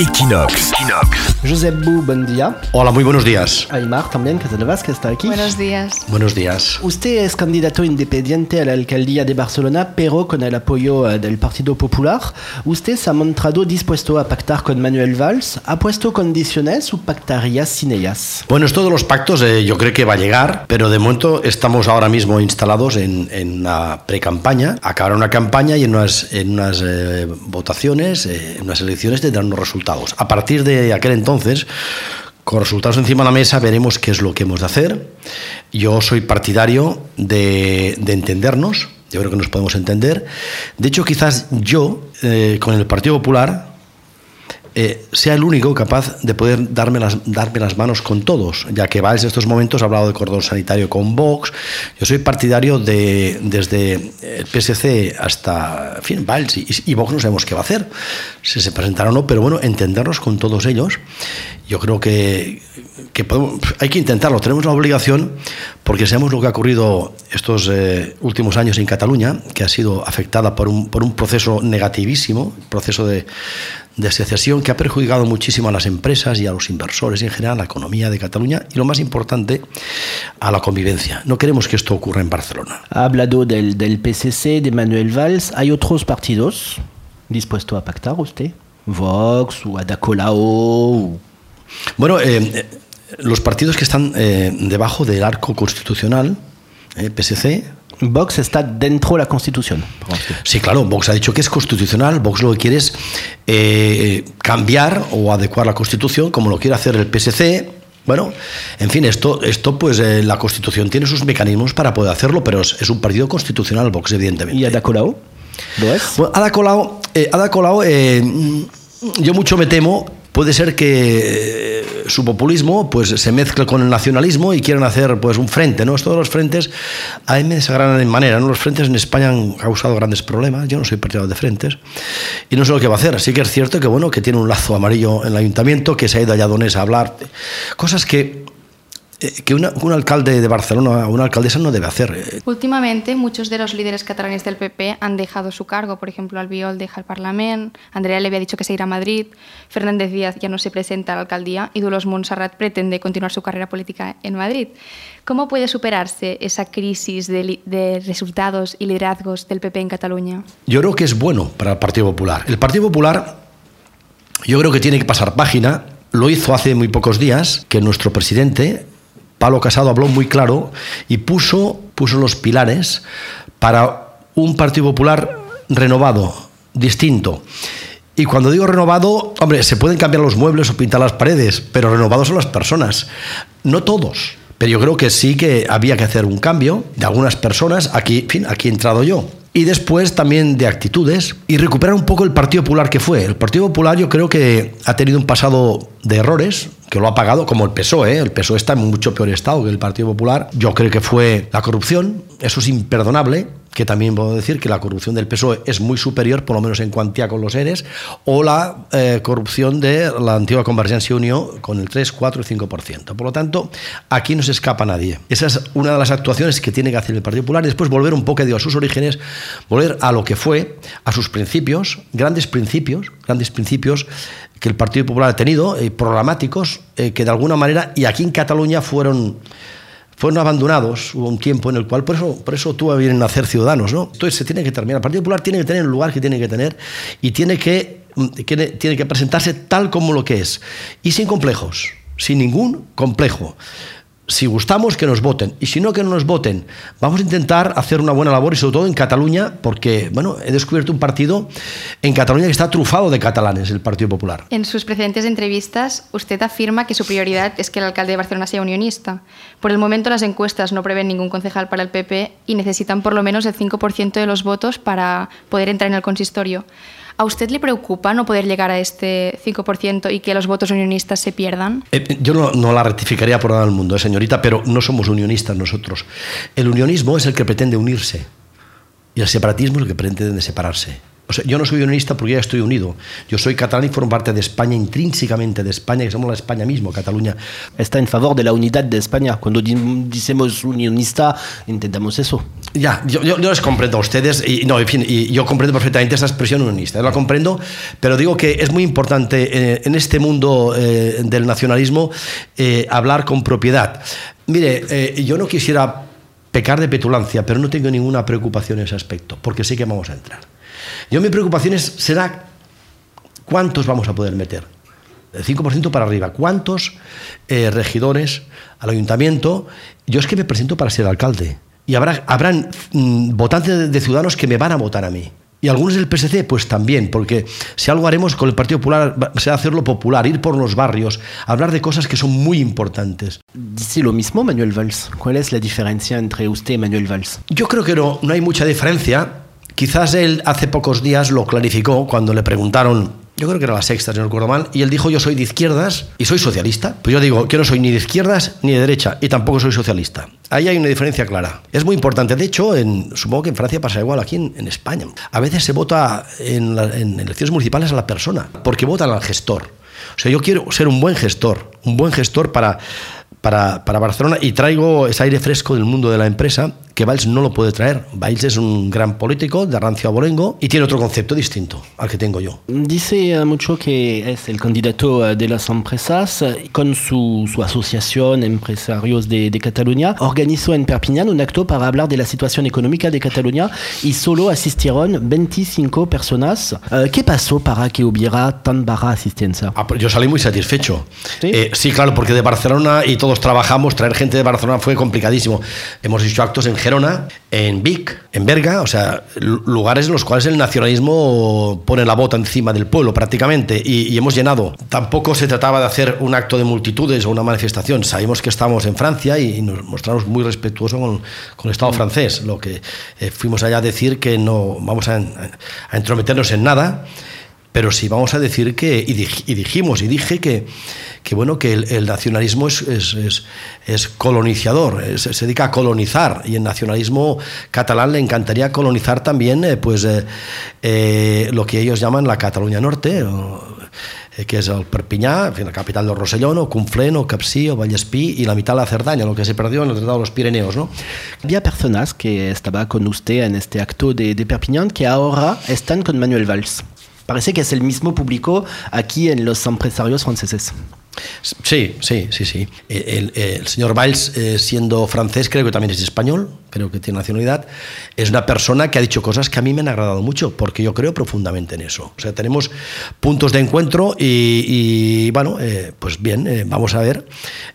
Equinox. Josep Bu, buen día. Hola, muy buenos días. Aymar también, que que está aquí. Buenos días. Buenos días. Usted es candidato independiente a la alcaldía de Barcelona, pero con el apoyo eh, del Partido Popular. Usted se ha mostrado dispuesto a pactar con Manuel Valls. ¿Ha puesto condiciones o pactaría sin ellas? Bueno, esto de los pactos eh, yo creo que va a llegar, pero de momento estamos ahora mismo instalados en, en una pre-campaña. Acabar una campaña y en unas, en unas eh, votaciones, en unas elecciones tendrán unos resultados. A partir de aquel entonces, con resultados encima de la mesa, veremos qué es lo que hemos de hacer. Yo soy partidario de, entendernos, yo creo que nos podemos entender. De hecho, quizás yo, eh, con el Partido Popular, eh, sea el único capaz de poder darme las, darme las manos con todos, ya que Valls en estos momentos ha hablado de cordón sanitario con Vox. Yo soy partidario de, desde el PSC hasta, en fin, Valls y, Vox no sabemos qué va a hacer, si se presentará o no, pero bueno, entendernos con todos ellos. Yo creo que, que hay que intentarlo, tenemos la obligación, porque sabemos lo que ha ocurrido estos eh, últimos años en Cataluña, que ha sido afectada por un, por un proceso negativísimo, proceso de de secesión que ha perjudicado muchísimo a las empresas y a los inversores y en general a la economía de Cataluña y lo más importante, a la convivencia. No queremos que esto ocurra en Barcelona. Ha hablado del, del PCC, de Manuel Valls. ¿Hay otros partidos dispuestos a pactar usted? Vox o Ada Colau? Bueno, eh, eh, los partidos que están eh, debajo del arco constitucional, PSC, Vox está dentro de la Constitución. Sí, claro, Vox ha dicho que es constitucional. Vox lo que quiere es eh, cambiar o adecuar la Constitución, como lo quiere hacer el PSC. Bueno, en fin, esto, esto pues eh, la Constitución tiene sus mecanismos para poder hacerlo, pero es, un partido constitucional, Vox, evidentemente. ¿Y Ada Colau? ¿Lo es? Ada Colau, eh, Ada Colau yo mucho me temo puede ser que eh, su populismo pues se mezcle con el nacionalismo y quieran hacer pues un frente, ¿no? Todos los frentes a mí me desagradan en manera. Los frentes en España han causado grandes problemas, yo no soy partidario de frentes y no sé lo que va a hacer. Sí que es cierto que bueno, que tiene un lazo amarillo en el ayuntamiento, que se ha ido a Lladonés a hablar, cosas que eh, que un alcalde de Barcelona, una alcaldesa no debe hacer. Eh. Últimamente, muchos de los líderes catalanes del PP han dejado su cargo. Por ejemplo, Albiol deja el Parlamento, Andrea le había dicho que se irá a Madrid, Fernández Díaz ya no se presenta a la alcaldía y Dulos Montserrat pretende continuar su carrera política en Madrid. ¿Cómo puede superarse esa crisis de, de resultados y liderazgos del PP en Cataluña? Yo creo que es bueno para el Partido Popular. El Partido Popular, yo creo que tiene que pasar página. Lo hizo hace muy pocos días que nuestro presidente Pablo Casado habló muy claro y puso, puso los pilares para un Partido Popular renovado, distinto. Y cuando digo renovado, hombre, se pueden cambiar los muebles o pintar las paredes, pero renovados son las personas, no todos. Pero yo creo que sí que había que hacer un cambio de algunas personas. Aquí, fin, aquí he entrado yo y después también de actitudes y recuperar un poco el Partido Popular que fue. El Partido Popular yo creo que ha tenido un pasado de errores, que lo ha pagado como el PSOE. ¿eh? El PSOE está en mucho peor estado que el Partido Popular. Yo creo que fue la corrupción, eso es imperdonable que también puedo decir que la corrupción del PSOE es muy superior, por lo menos en cuantía con los ERES, o la eh, corrupción de la antigua Convergencia Unión con el 3, 4 y 5%. Por lo tanto, aquí no se escapa nadie. Esa es una de las actuaciones que tiene que hacer el Partido Popular después volver un poco digo, a sus orígenes, volver a lo que fue, a sus principios, grandes principios, grandes principios que el Partido Popular ha tenido, eh, programáticos, eh, que de alguna manera, y aquí en Cataluña fueron fueron abandonados, hubo un tiempo en el cual, por eso, por eso tuvo a bien nacer ciudadanos, ¿no? Entonces se tiene que terminar. El Partido Popular tiene que tener el lugar que tiene que tener y tiene que, tiene que presentarse tal como lo que es y sin complejos, sin ningún complejo si gustamos, que nos voten. Y si no, que no nos voten. Vamos a intentar hacer una buena labor y sobre todo en Cataluña, porque, bueno, he descubierto un partido en Cataluña que está trufado de catalanes, el Partido Popular. En sus precedentes entrevistas, usted afirma que su prioridad es que el alcalde de Barcelona sea unionista. Por el momento, las encuestas no prevén ningún concejal para el PP y necesitan por lo menos el 5% de los votos para poder entrar en el consistorio. ¿A usted le preocupa no poder llegar a este 5% y que los votos unionistas se pierdan? Eh, yo no, la rectificaría por nada del mundo, eh, señorita, pero no somos unionistas nosotros. El unionismo es el que pretende unirse y el separatismo es el que pretende separarse. O sea, yo no soy unionista porque ya estoy unido. Yo soy catalán y formo parte de España, intrínsecamente de España, que somos la España mismo, Cataluña. Está en favor de la unidad de España. Cuando decimos unionista, intentamos eso. Ya, yo, yo, les comprendo a ustedes, y no, en fin, y yo comprendo perfectamente esa expresión unionista, yo la comprendo, pero digo que es muy importante eh, en este mundo eh, del nacionalismo eh, hablar con propiedad. Mire, yo no quisiera pecar de petulancia, pero no tengo ninguna preocupación en ese aspecto, porque sé que vamos a entrar. Yo mi preocupación es, será cuántos vamos a poder meter. El 5% para arriba. ¿Cuántos eh, regidores al ayuntamiento? Yo es que me presento para ser alcalde. Y habrá, habrán mm, votantes de, ciudadanos que me van a votar a mí. Y algunos del PSC, pues también, porque si algo haremos con el Partido Popular será hacerlo popular, ir por los barrios, hablar de cosas que son muy importantes. Dice lo mismo Manuel Valls. ¿Cuál es la diferencia entre usted y Manuel Valls? Yo creo que no, no hay mucha diferencia Quizás él hace pocos días lo clarificó cuando le preguntaron, yo creo que era la sexta, si no recuerdo mal, y él dijo yo soy de izquierdas y soy socialista. Pues yo digo, yo no soy ni de izquierdas ni de derecha y tampoco soy socialista. Ahí hay una diferencia clara. Es muy importante. De hecho, en, supongo que en Francia pasa igual, aquí en, España. A veces se vota en, elecciones municipales a la persona, porque votan al gestor. O sea, yo quiero ser un buen gestor, un buen gestor para para, para, Barcelona y traigo ese aire fresco del mundo de la empresa que Valls no lo puede traer. Valls es un gran político de rancio abolengo y tiene otro concepto distinto al que tengo yo. Dice eh, mucho que es el candidato eh, de las empresas eh, con su, su asociación Empresarios de, de, Cataluña. Organizó en Perpiñán un acto para hablar de la situación económica de Cataluña y solo asistieron 25 personas. ¿Qué pasó para que hubiera tan baja asistencia? Ah, pues yo salí muy satisfecho. ¿Sí? Eh, sí, claro, porque de Barcelona y todos trabajamos, traer gente de Barcelona fue complicadísimo. Hemos hecho actos en Gerona, en Vic, en Berga, o sea, lugares en los cuales el nacionalismo pone la bota encima del pueblo prácticamente y, y, hemos llenado. Tampoco se trataba de hacer un acto de multitudes o una manifestación. Sabemos que estamos en Francia y, y nos mostramos muy respetuosos con, con, el Estado francés, lo que eh, fuimos allá a decir que no vamos a, a entrometernos en nada pero sí vamos a decir que, y, dijimos, y dije que, que bueno, que el, el nacionalismo es, es, es, es colonizador, se dedica a colonizar, y el nacionalismo catalán le encantaría colonizar también eh, pues, eh, eh, lo que ellos llaman la Cataluña Norte, o, que es el Perpiñá, la capital del Rosellón, o Conflent, o Capcí, o Vallespí, y la mitad de la Cerdaña, lo que se perdió en el Tratado de los Pirineos. ¿no? Había personas que estaban con usted en este acto de, de Perpiñán que ahora están con Manuel Valls. Parece que es el mismo público aquí en los empresarios franceses. Sí, sí, sí, sí. El, señor Valls, eh, siendo francés, creo que también es español, creo que tiene nacionalidad, es una persona que ha dicho cosas que a mí me han agradado mucho, porque yo creo profundamente en eso. O sea, tenemos puntos de encuentro y, bueno, eh, pues bien, eh, vamos a ver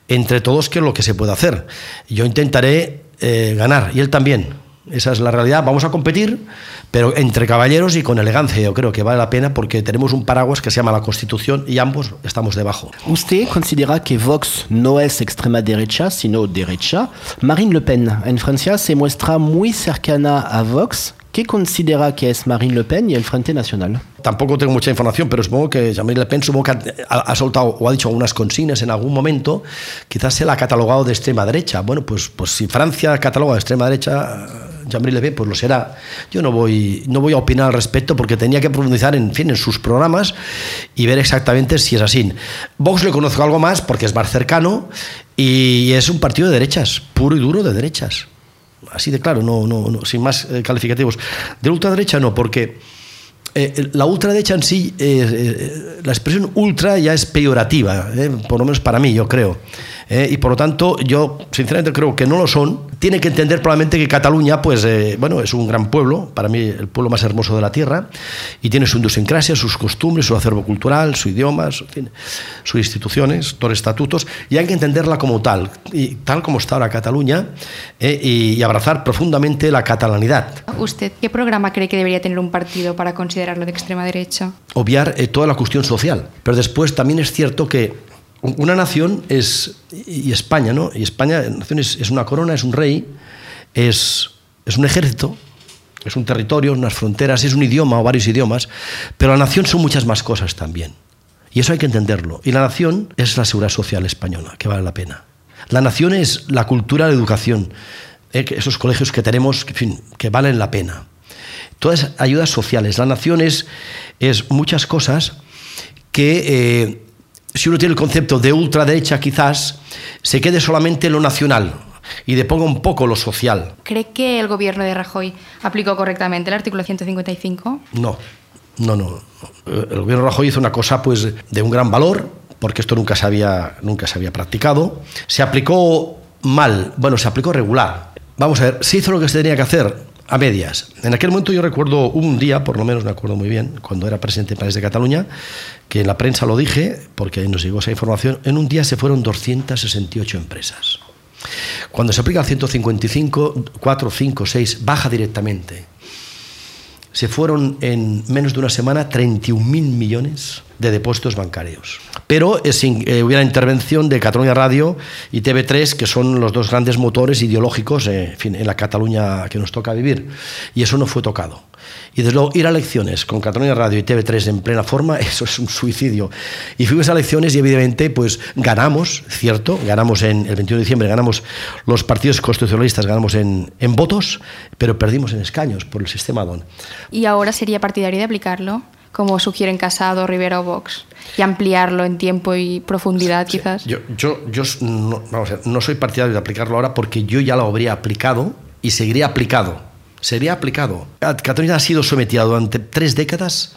entre todos qué es lo que se puede hacer. Yo intentaré ganar, y él también. Esa es la realidad. Vamos a competir, pero entre caballeros y con elegancia. Yo creo que vale la pena porque tenemos un paraguas que se llama la Constitución y ambos estamos debajo. ¿Usted considera que Vox no es extrema derecha, sino derecha? Marine Le Pen en Francia se muestra muy cercana a Vox. ¿Qué considera que es Marine Le Pen y el Frente Nacional? Tampoco tengo mucha información, pero supongo que Marine Le Pen supongo que ha, ha, soltado o ha dicho algunas consignas en algún momento. Quizás se la ha catalogado de extrema derecha. Bueno, pues, pues si Francia cataloga de extrema derecha, Jean-Marie pues lo será. Yo no voy, no voy a opinar al respecto porque tenía que profundizar en, fin, en sus programas y ver exactamente si es así. Vox le conozco algo más porque es más cercano y es un partido de derechas, puro y duro de derechas. Así de claro, no, no, no sin más eh, calificativos. De ultraderecha no, porque eh, la ultraderecha en sí, eh, eh, la expresión ultra ya es peyorativa, por lo menos para mí, yo creo. Y por lo tanto, yo sinceramente creo que no lo son. Tiene que entender probablemente que Cataluña, pues, bueno, es un gran pueblo, para mí el pueblo más hermoso de la tierra, y tiene su idiosincrasia, sus costumbres, su acervo cultural, su idioma, su, sus instituciones, sus estatutos, y hay que entenderla como tal, y tal como está ahora Cataluña, y, y abrazar profundamente la catalanidad. ¿Usted qué programa cree que debería tener un partido para considerarlo de extrema derecha? Obviar eh, toda la cuestión social. Pero después también es cierto que una nación es, y España, ¿no? Y España nación es, es una corona, es un rey, es, es un ejército, es un territorio, unas fronteras, es un idioma o varios idiomas, pero la nación son muchas más cosas también. Y eso hay que entenderlo. Y la nación es la seguridad social española, que vale la pena. La nación es la cultura, la educación, eh, esos colegios que tenemos, en fin, que valen la pena todas ayudas sociales. La nación es, es muchas cosas que eh, si uno tiene el concepto de ultraderecha quizás se quede solamente en lo nacional y deponga un poco lo social. ¿Cree que el gobierno de Rajoy aplicó correctamente el artículo 155? No, no, no. El gobierno de Rajoy hizo una cosa pues de un gran valor, porque esto nunca se había, nunca se había practicado. Se aplicó mal, bueno, se aplicó regular. Vamos a ver, se hizo lo que se tenía que hacer a medias. En aquel momento yo recuerdo un día, por lo menos me acuerdo muy bien, cuando era presidente del país de Cataluña, que en la prensa lo dije, porque nos llegó esa información, en un día se fueron 268 empresas. Cuando se aplica el 155, 4, 5, 6, baja directamente. Se fueron en menos de una semana 31.000 millones de depósitos bancarios. Pero eh, sin, eh, hubiera intervención de Cataluña Radio y TV3, que son los dos grandes motores ideológicos eh, en, la Cataluña que nos toca vivir. Y eso no fue tocado. Y desde luego, ir a elecciones con Cataluña Radio y TV3 en plena forma, eso es un suicidio. Y fuimos a elecciones y evidentemente pues ganamos, ¿cierto? Ganamos en el 21 de diciembre, ganamos los partidos constitucionalistas, ganamos en, en votos, pero perdimos en escaños por el sistema DON. ¿Y ahora sería partidario de aplicarlo? como sugieren Casado, Rivera o Vox, y ampliarlo en tiempo y profundidad, quizás? yo, yo, yo no, vamos a ver, no soy partidario de aplicarlo ahora porque yo ya lo habría aplicado y seguiría aplicado. Sería aplicado. Cataluña ha sido sometida durante tres décadas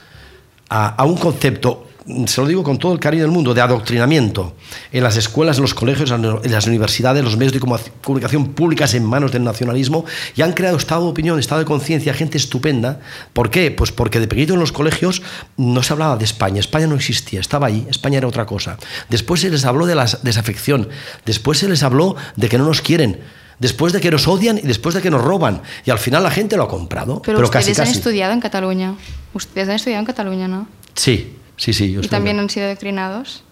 a, un concepto se lo digo con todo el cariño del mundo, de adoctrinamiento en las escuelas, en los colegios, en las universidades, los medios de comunicación públicas en manos del nacionalismo y han creado estado de opinión, estado de conciencia, gente estupenda. ¿Por qué? Pues porque de pequeñito en los colegios no se hablaba de España, España no existía, estaba ahí, España era otra cosa. Después se les habló de la desafección, después se les habló de que no nos quieren después de que nos odian y después de que nos roban. Y al final la gente lo ha comprado. Pero, ustedes han estudiado en Cataluña. Ustedes han estudiado en Cataluña, ¿no? Sí, Sí, sí. ¿Y también han sido adoctrinados?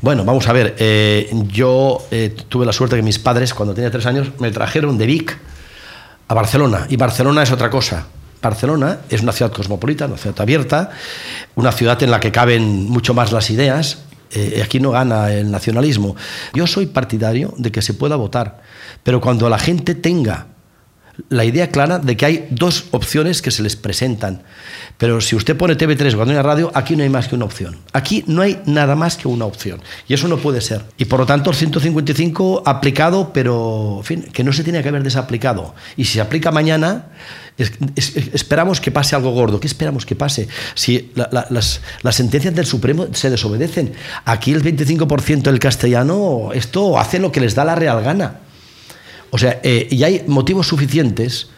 Bueno, vamos a ver. Eh, yo eh, tuve la suerte que mis padres, cuando tenía tres años, me trajeron de Vic a Barcelona. Y Barcelona es otra cosa. Barcelona es una ciudad cosmopolita, una ciudad abierta, una ciudad en la que caben mucho más las ideas. Eh, aquí no gana el nacionalismo. Yo soy partidario de que se pueda votar, pero cuando la gente tenga la idea clara de que hay dos opciones que se les presentan. Pero si usted pone TV3 o una Radio, aquí no hay más que una opción. Aquí no hay nada más que una opción. Y eso no puede ser. Y por lo tanto, el 155 aplicado, pero que no se tiene que haber desaplicado. Y si se aplica mañana, esperamos que pase algo gordo. ¿Qué esperamos que pase? Si las, las, sentencias del Supremo se desobedecen. Aquí el 25% del castellano, esto hace lo que les da la real gana. O sea, eh, y hay motivos suficientes.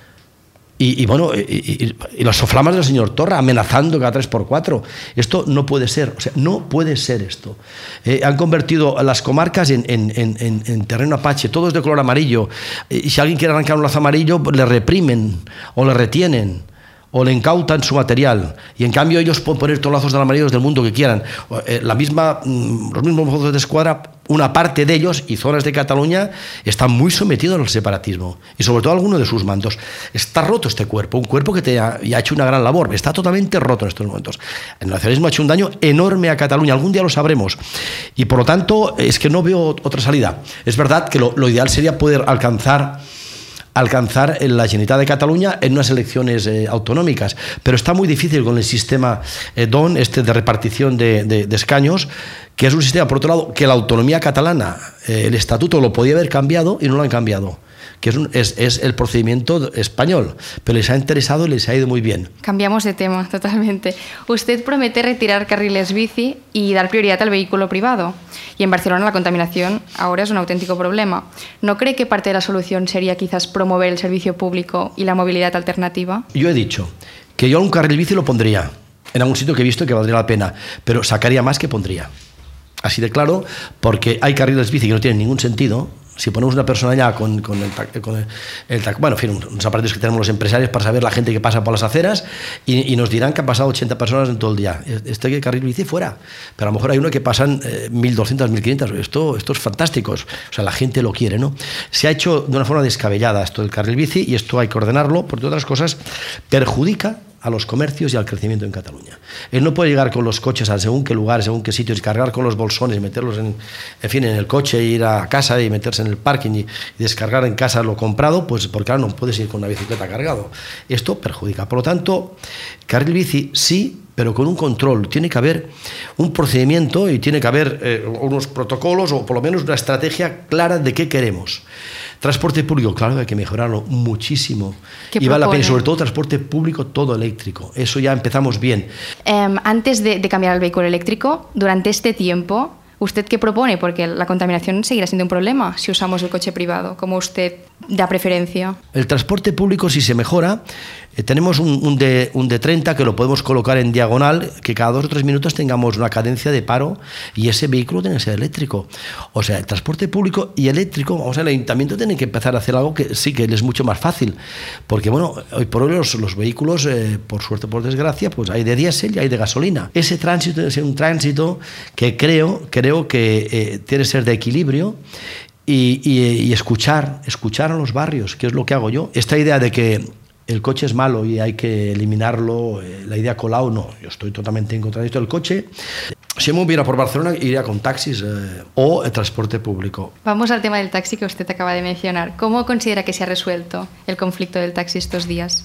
Y, bueno, y, los soflamas del señor Torra amenazando cada 3x4. Esto no puede ser, o sea, no puede ser esto. Eh, han convertido las comarcas en, en, terreno apache, todos de color amarillo. Y si alguien quiere arrancar un lazo amarillo, le reprimen o le retienen o le incautan su material y en cambio ellos pueden poner todos los lazos de amarillos del mundo que quieran. Eh, la misma, mm, los mismos mozos de escuadra, una parte de ellos y zonas de Cataluña están muy sometidos al separatismo y sobre todo alguno de sus mandos. Está roto este cuerpo, un cuerpo que te ha, hecho una gran labor, está totalmente roto en estos momentos. El nacionalismo ha hecho un daño enorme a Cataluña, algún día lo sabremos y por lo tanto es que no veo otra salida. Es verdad que lo ideal sería poder alcanzar alcanzar la Generalitat de Cataluña en unas elecciones eh, autonómicas. Pero está muy difícil con el sistema eh, DON, este de repartición de, escaños, que es un sistema, por otro lado, que la autonomía catalana, eh, el estatuto lo podía haber cambiado y no lo han cambiado que es, es, el procedimiento español, pero les ha interesado y les ha ido muy bien. Cambiamos de tema totalmente. Usted promete retirar carriles bici y dar prioridad al vehículo privado. Y en Barcelona la contaminación ahora es un auténtico problema. ¿No cree que parte de la solución sería quizás promover el servicio público y la movilidad alternativa? Yo he dicho que yo un carril bici lo pondría en algún sitio que he visto que valdría la pena, pero sacaría más que pondría. Así de claro, porque hay carriles bici que no tienen ningún sentido, si ponemos una persona ya con, con, el, con bueno, en fin, unos aparatos que tenemos los empresarios para saber la gente que pasa por las aceras y, nos dirán que han pasado 80 personas en todo el día. Este carril bici fuera, pero a lo mejor hay uno que pasan 1.200, eh, 1.500. Esto, esto es fantástico. O sea, la gente lo quiere, ¿no? Se ha hecho de una forma descabellada esto del carril bici y esto hay que ordenarlo, porque otras cosas perjudica a los comercios y al crecimiento en Cataluña. Él no puede llegar con los coches a según qué lugares, según qué sitios, y cargar con los bolsones, meterlos en, fin, en el coche, ir a casa y meterse en el parking y, descargar en casa lo comprado, pues porque ahora no puedes ir con una bicicleta cargado. Esto perjudica. Por lo tanto, carril bici sí, pero con un control. Tiene que haber un procedimiento y tiene que haber eh, unos protocolos o por lo menos una estrategia clara de qué queremos. Transporte público, claro, hay que mejorarlo muchísimo. Y vale la pena, sobre todo transporte público todo eléctrico. Eso ya empezamos bien. Um, antes de, de cambiar al vehículo eléctrico, durante este tiempo, ¿Usted qué propone? Porque la contaminación seguirá siendo un problema si usamos el coche privado, como usted da preferencia. El transporte público, si se mejora, eh, tenemos un, un, de, un de 30 que lo podemos colocar en diagonal, que cada dos o tres minutos tengamos una cadencia de paro y ese vehículo tiene que ser eléctrico. O sea, el transporte público y eléctrico, o sea, el ayuntamiento tiene que empezar a hacer algo que sí que es mucho más fácil. Porque, bueno, hoy por hoy los, los vehículos, eh, por suerte, por desgracia, pues hay de diésel y hay de gasolina. Ese tránsito es un tránsito que creo, creo que eh, tiene que ser de equilibrio y, escuchar, escuchar a los barrios, que es lo que hago yo. Esta idea de que el coche es malo y hay que eliminarlo, eh, la idea Colau, no, yo estoy totalmente en contra de esto. El coche, si me hubiera por Barcelona, iría con taxis eh, o el transporte público. Vamos al tema del taxi que usted acaba de mencionar. ¿Cómo considera que se ha resuelto el conflicto del taxi estos días?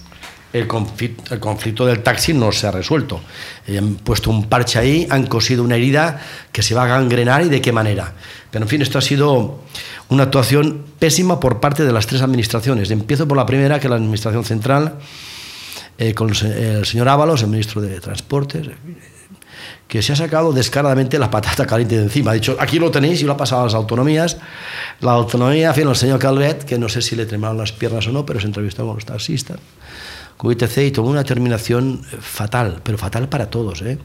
El conflicto, el conflicto, del taxi no se ha resuelto. Han puesto un parche ahí, han cosido una herida que se va a gangrenar y de qué manera. Pero en fin, esto ha sido una actuación pésima por parte de las tres administraciones. Empiezo por la primera, que es la Administración Central, eh, con el señor Ábalos, el ministro de Transportes, que se ha sacado descaradamente la patata caliente de encima. Ha dicho, aquí lo tenéis y lo ha pasado a las autonomías. La autonomía, en fin, el señor Calvet, que no sé si le tremaron las piernas o no, pero se entrevistó con los taxistas ITC y tomó una terminación fatal, pero fatal para todos. ¿eh?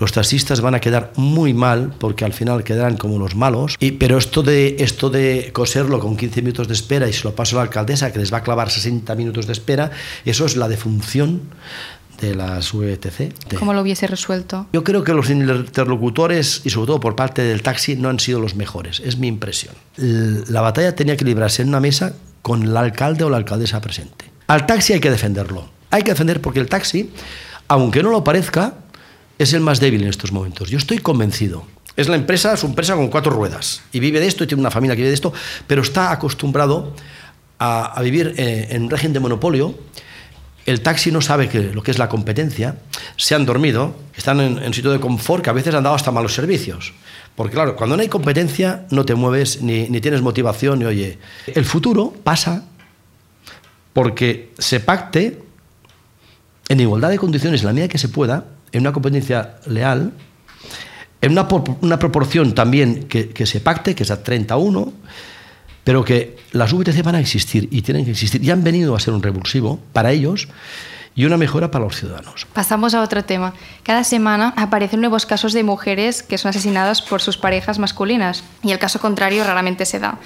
Los taxistas van a quedar muy mal porque al final quedarán como los malos, y, pero esto de, esto de coserlo con 15 minutos de espera y se lo paso a la alcaldesa que les va a clavar 60 minutos de espera, eso es la defunción de las VTC. ¿Cómo lo hubiese resuelto? Yo creo que los interlocutores, y sobre todo por parte del taxi, no han sido los mejores, es mi impresión. La batalla tenía que librarse en una mesa con el alcalde o la alcaldesa presente. Al taxi hay que defenderlo, hay que defender porque el taxi, aunque no lo parezca, es el más débil en estos momentos. Yo estoy convencido. Es la empresa, es una empresa con cuatro ruedas y vive de esto y tiene una familia que vive de esto, pero está acostumbrado a, vivir eh, en régimen de monopolio. El taxi no sabe que, lo que es la competencia, se han dormido, están en, en sitio de confort que a veces han dado hasta malos servicios. Porque claro, cuando no hay competencia no te mueves ni, ni tienes motivación ni oye. El futuro pasa porque se pacte en igualdad de condiciones, en la medida que se pueda, en una competencia leal, en una, una proporción también que, que, se pacte, que es a 31, pero que las VTC van a existir y tienen que existir y han venido a ser un revulsivo para ellos y una mejora para los ciudadanos. Pasamos a otro tema. Cada semana aparecen nuevos casos de mujeres que son asesinadas por sus parejas masculinas y el caso contrario raramente se da.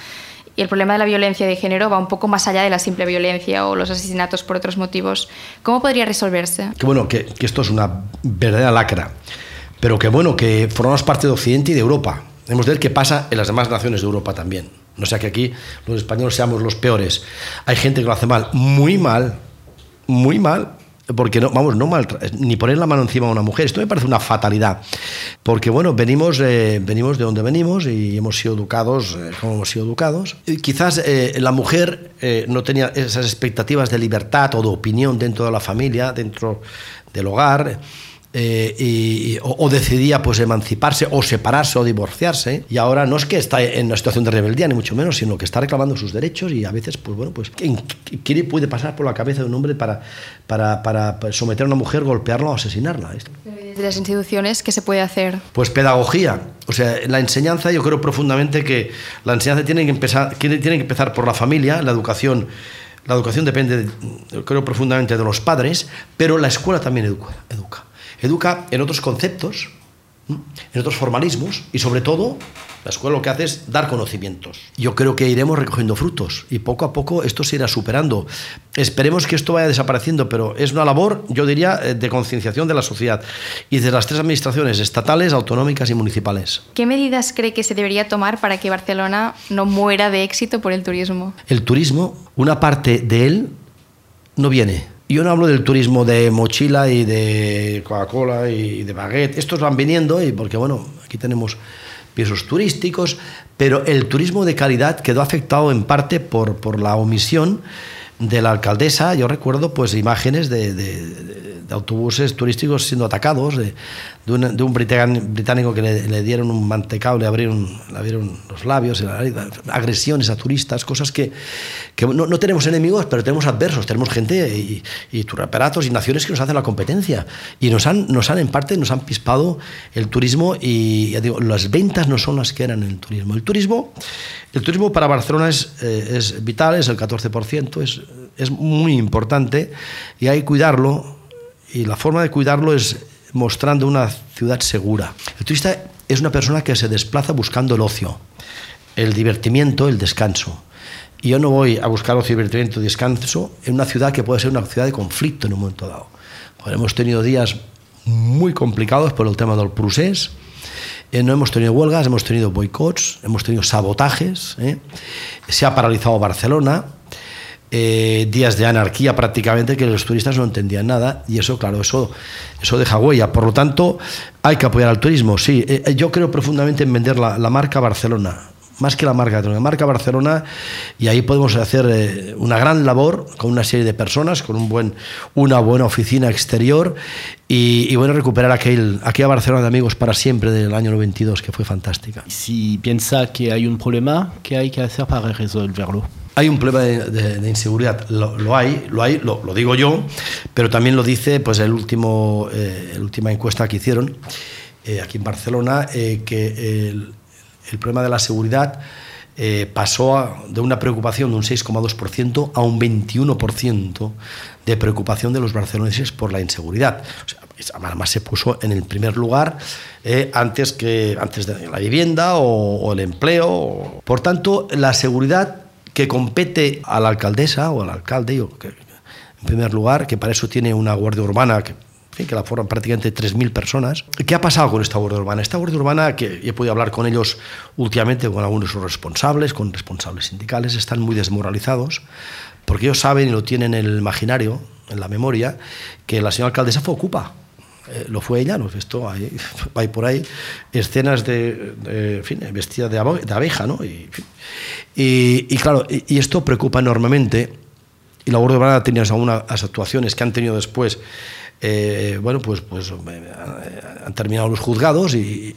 Y el problema de la violencia de género va un poco más allá de la simple violencia o los asesinatos por otros motivos. ¿Cómo podría resolverse? Que bueno, que, esto es una verdadera lacra, pero que bueno, que formamos parte de Occidente y de Europa. Hemos de ver qué pasa en las demás naciones de Europa también. No sea que aquí los españoles seamos los peores. Hay gente que lo hace mal, muy mal, muy mal, porque no, vamos, no mal, ni poner la mano encima a una mujer, esto me parece una fatalidad, porque bueno, venimos, eh, venimos de donde venimos y hemos sido educados eh, como hemos sido educados. Y quizás eh, la mujer eh, no tenía esas expectativas de libertad o de opinión dentro de la familia, dentro del hogar. Eh, y, o, o, decidía pues emanciparse o separarse o divorciarse y ahora no es que está en una situación de rebeldía ni mucho menos sino que está reclamando sus derechos y a veces pues bueno pues ¿qué puede pasar por la cabeza de un hombre para, para, para someter a una mujer golpearla o asesinarla desde las instituciones qué se puede hacer pues pedagogía. O sea la enseñanza yo creo profundamente que la enseñanza tiene que empezar tiene, tiene que empezar por la familia la educación la educación depende creo profundamente de los padres pero la escuela también educa, educa educa en otros conceptos, en otros formalismos y sobre todo la escuela lo que hace es dar conocimientos. Yo creo que iremos recogiendo frutos y poco a poco esto se irá superando. Esperemos que esto vaya desapareciendo, pero es una labor, yo diría, eh, de concienciación de la sociedad y de las tres administraciones estatales, autonómicas y municipales. ¿Qué medidas cree que se debería tomar para que Barcelona no muera de éxito por el turismo? El turismo, una parte de él no viene yo no hablo del turismo de mochila y de Coca-Cola y de baguette. Estos van viniendo y porque, bueno, aquí tenemos pisos turísticos, pero el turismo de calidad quedó afectado en parte por, por la omisión de la alcaldesa. Yo recuerdo pues imágenes de, de, autobuses turísticos siendo atacados, de, de un, un británico que le, dieron un mantecado, le abrieron, le abrieron los labios, agresiones a turistas, cosas que, que no, no, tenemos enemigos, pero tenemos adversos, tenemos gente y, y turaparatos y naciones que nos hacen la competencia. Y nos han, nos han, en parte, nos han pispado el turismo y, las ventas no son las que eran en el turismo. El turismo, el turismo para Barcelona es, eh, es vital, es el 14%, es, es muy importante y hay que cuidarlo. Y la forma de cuidarlo es mostrando una ciudad segura. El turista es una persona que se desplaza buscando el ocio, el divertimiento, el descanso. Y yo no voy a buscar ocio, divertimiento descanso en una ciudad que puede ser una ciudad de conflicto en un momento dado. Pues hemos tenido días muy complicados por el tema del procés. Eh, no hemos tenido huelgas, hemos tenido boicots, hemos tenido sabotajes. ¿eh? Se ha paralizado Barcelona. Eh, días de anarquía prácticamente que los turistas no entendían nada y eso, claro, eso, eso deja huella. Por lo tanto, hay que apoyar al turismo. Sí, eh, yo creo profundamente en vender la, marca Barcelona, más que la marca, la marca Barcelona, y ahí podemos hacer eh, una gran labor con una serie de personas, con un buen, una buena oficina exterior y, y bueno, recuperar aquel, aquella Barcelona de amigos para siempre del año 92, que fue fantástica. Si piensa que hay un problema, ¿qué hay que hacer para resolverlo? Hay un problema de, de, de inseguridad, lo, lo, hay, lo hay, lo, lo, digo yo, pero también lo dice pues el último, eh, la última encuesta que hicieron eh, aquí en Barcelona, eh, que el, el, problema de la seguridad eh, pasó a, de una preocupación de un 6,2% a un 21% de preocupación de los barceloneses por la inseguridad. O sea, además se puso en el primer lugar eh, antes, que, antes de la vivienda o, o el empleo. Por tanto, la seguridad que compete a la alcaldesa o al alcalde, en primer lugar, que para eso tiene una guardia urbana que, que la forman prácticamente 3.000 personas. ¿Qué ha pasado con esta guardia urbana? Esta guardia urbana, que he podido hablar con ellos últimamente, con algunos responsables, con responsables sindicales, están muy desmoralizados, porque ellos saben y lo tienen en el imaginario, en la memoria, que la señora alcaldesa fue ocupa. Eh, lo fue ella, lo he visto, hay, hay por ahí escenas de, en fin, vestida de, abeja, ¿no? Y, y, claro, y, esto preocupa enormemente. Y la Guardia Urbana tenido algunas actuaciones que han tenido después. Eh, bueno, pues, pues eh, han terminado los juzgados y,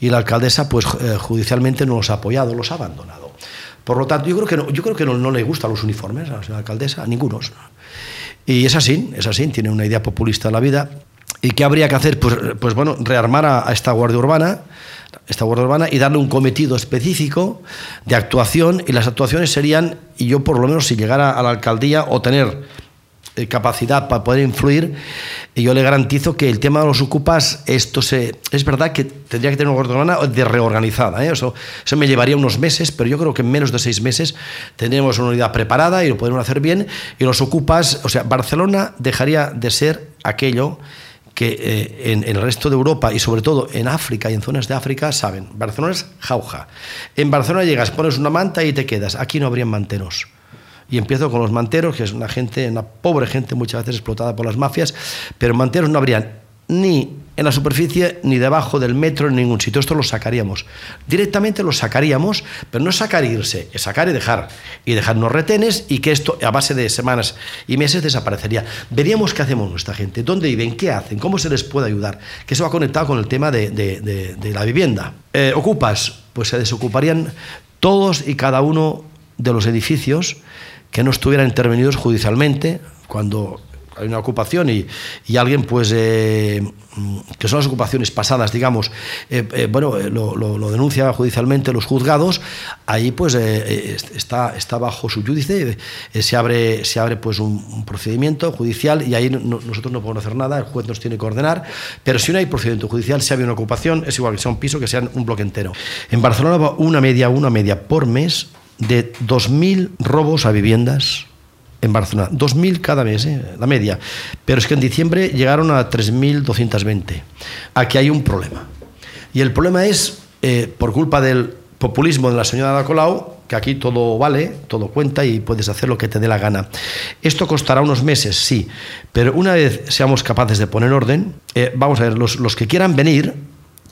la alcaldesa, pues judicialmente no los ha apoyado, los ha abandonado. Por lo tanto, yo creo que no, yo creo que no, no le gustan los uniformes a la alcaldesa, a ningunos. Y es así, es así, tiene una idea populista de la vida. ¿Y qué habría que hacer? Pues, pues bueno, rearmar a, esta Guardia Urbana, esta Guardia Urbana y darle un cometido específico de actuación y las actuaciones serían, y yo por lo menos si llegara a la alcaldía o tener eh, capacidad para poder influir, y yo le garantizo que el tema de los ocupas, esto se, es verdad que tendría que tener una Guardia Urbana de reorganizada, ¿eh? eso, eso me llevaría unos meses, pero yo creo que en menos de seis meses tendríamos una unidad preparada y lo podemos hacer bien, y los ocupas, o sea, Barcelona dejaría de ser aquello que eh, en, en, el resto de Europa y sobre todo en África y en zonas de África saben, Barcelona es jauja. En Barcelona llegas, pones una manta y te quedas. Aquí no habrían manteros. Y empiezo con los manteros, que es una gente, una pobre gente muchas veces explotada por las mafias, pero manteros no habrían ni en la superficie ni debajo del metro en ningún sitio. Esto lo sacaríamos. Directamente lo sacaríamos, pero no sacar e irse, es sacar y dejar. Y dejarnos retenes y que esto a base de semanas y meses desaparecería. Veríamos qué hacemos nuestra gente, dónde viven, qué hacen, cómo se les puede ayudar. Que eso va conectado con el tema de, de, de, de la vivienda. Eh, ocupas, pues se desocuparían todos y cada uno de los edificios que no estuvieran intervenidos judicialmente cuando hay una ocupación y, y alguien, pues, eh, que son las ocupaciones pasadas, digamos, eh, eh, bueno, lo, lo, denuncia judicialmente los juzgados, ahí, pues, está, está bajo su judice, se abre, se abre pues, un, procedimiento judicial y ahí no, nosotros no podemos hacer nada, el juez nos tiene que ordenar, pero si no hay procedimiento judicial, si hay una ocupación, es igual que sea un piso, que sea un bloque entero. En Barcelona va una media, una media por mes de 2.000 robos a viviendas en Barcelona. 2.000 cada mes, ¿eh? la media. Pero es que en diciembre llegaron a 3.220. Aquí hay un problema. Y el problema es, eh, por culpa del populismo de la señora Colau, que aquí todo vale, todo cuenta y puedes hacer lo que te dé la gana. Esto costará unos meses, sí, pero una vez seamos capaces de poner orden, eh, vamos a ver, los, los que quieran venir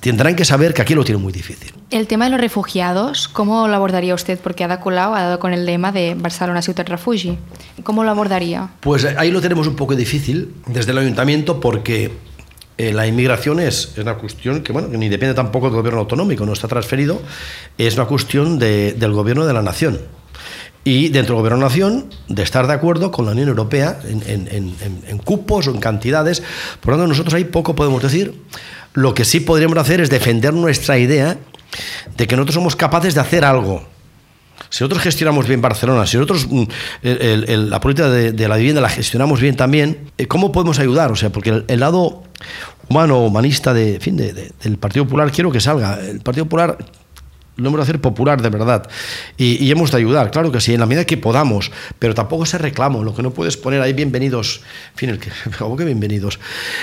tendrán que saber que aquí lo tienen muy difícil. El tema de los refugiados, ¿cómo lo abordaría usted? Porque Ada Colau ha dado con el lema de Barcelona ciudad refugi. ¿Cómo lo abordaría? Pues ahí lo tenemos un poco difícil desde el ayuntamiento porque eh, la inmigración es, es, una cuestión que, bueno, que ni depende tampoco del gobierno autonómico, no está transferido, es una cuestión de, del gobierno de la nación. Y dentro del gobierno nación, de estar de acuerdo con la Unión Europea en, cupos o en cantidades. Por lo tanto, nosotros ahí poco podemos decir. Lo que sí podríamos hacer es defender nuestra idea de que nosotros somos capaces de hacer algo. Si nosotros gestionamos bien Barcelona, si nosotros el, la política de, la vivienda la gestionamos bien también, ¿cómo podemos ayudar? O sea, porque el, lado humano, humanista de, fin, de, del Partido Popular quiero que salga. El Partido Popular lo hemos de hacer popular de verdad y, hemos de ayudar, claro que sí, en la medida que podamos, pero tampoco ese reclamo, lo que no puedes poner ahí bienvenidos, en fin, el que, ¿cómo que bienvenidos?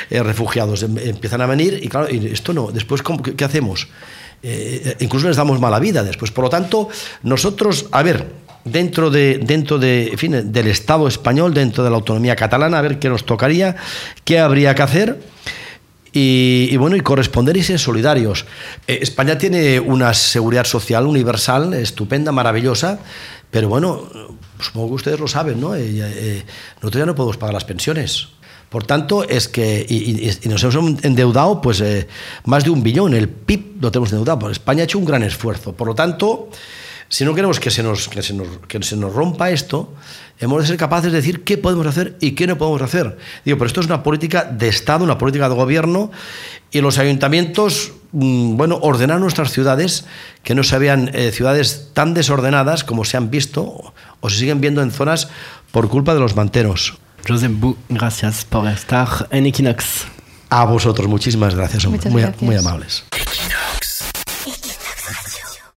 Eh, refugiados, em, empiezan a venir y claro, y esto no, después ¿cómo, qué, hacemos? Eh, incluso les damos mala vida después, por lo tanto, nosotros, a ver, dentro de dentro de fin, del Estado español, dentro de la autonomía catalana, a ver qué nos tocaría, qué habría que hacer y, y, bueno, y corresponder y ser solidarios. Eh, España tiene una seguridad social universal, estupenda, maravillosa, pero bueno, supongo que ustedes lo saben, ¿no? Eh, eh, nosotros ya no podemos pagar las pensiones. Por tanto, es que y, y, y nos hemos endeudado pues eh, más de un billón. El PIB lo tenemos endeudado. España ha hecho un gran esfuerzo. Por lo tanto, si no queremos que se nos, que se nos, que se nos rompa esto, hemos de ser capaces de decir qué podemos hacer y qué no podemos hacer. Digo, pero esto es una política de Estado, una política de gobierno, y los ayuntamientos, mmm, bueno, ordenar nuestras ciudades, que no se vean eh, ciudades tan desordenadas como se han visto o se siguen viendo en zonas por culpa de los manteros. Josep Bu, gracias por estar en Equinox. A vosotros, muchísimas gracias, Muchas muy, gracias. muy amables.